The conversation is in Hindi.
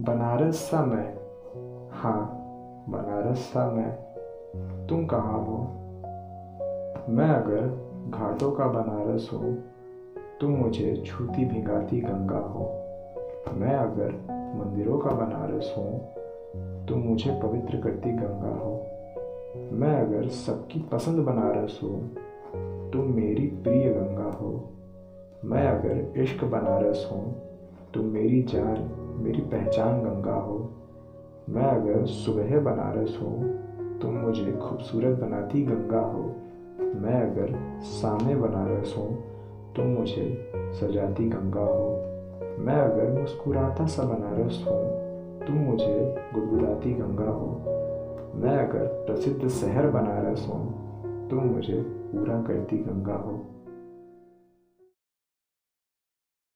बनारस सा मैं हाँ बनारस सा मैं तुम कहाँ हो? मैं अगर घाटों का बनारस हो तुम मुझे छूती भिगाती गंगा हो। मैं अगर मंदिरों का बनारस हूँ तुम मुझे पवित्र करती गंगा हो। मैं अगर सबकी पसंद बनारस हूँ तुम मेरी प्रिय गंगा हो। मैं अगर इश्क बनारस हूँ तुम मेरी जान मेरी पहचान गंगा हो, मैं अगर सुबह बनारस हूँ तुम मुझे खूबसूरत बनाती गंगा हो। मैं अगर सामने बनारस हूँ तुम मुझे सजाती गंगा हो। मैं अगर मुस्कुराता सा बनारस हूँ तुम मुझे गुदगुदाती गंगा हो। मैं अगर प्रसिद्ध शहर बनारस हूँ तुम मुझे पूरा करती गंगा हो।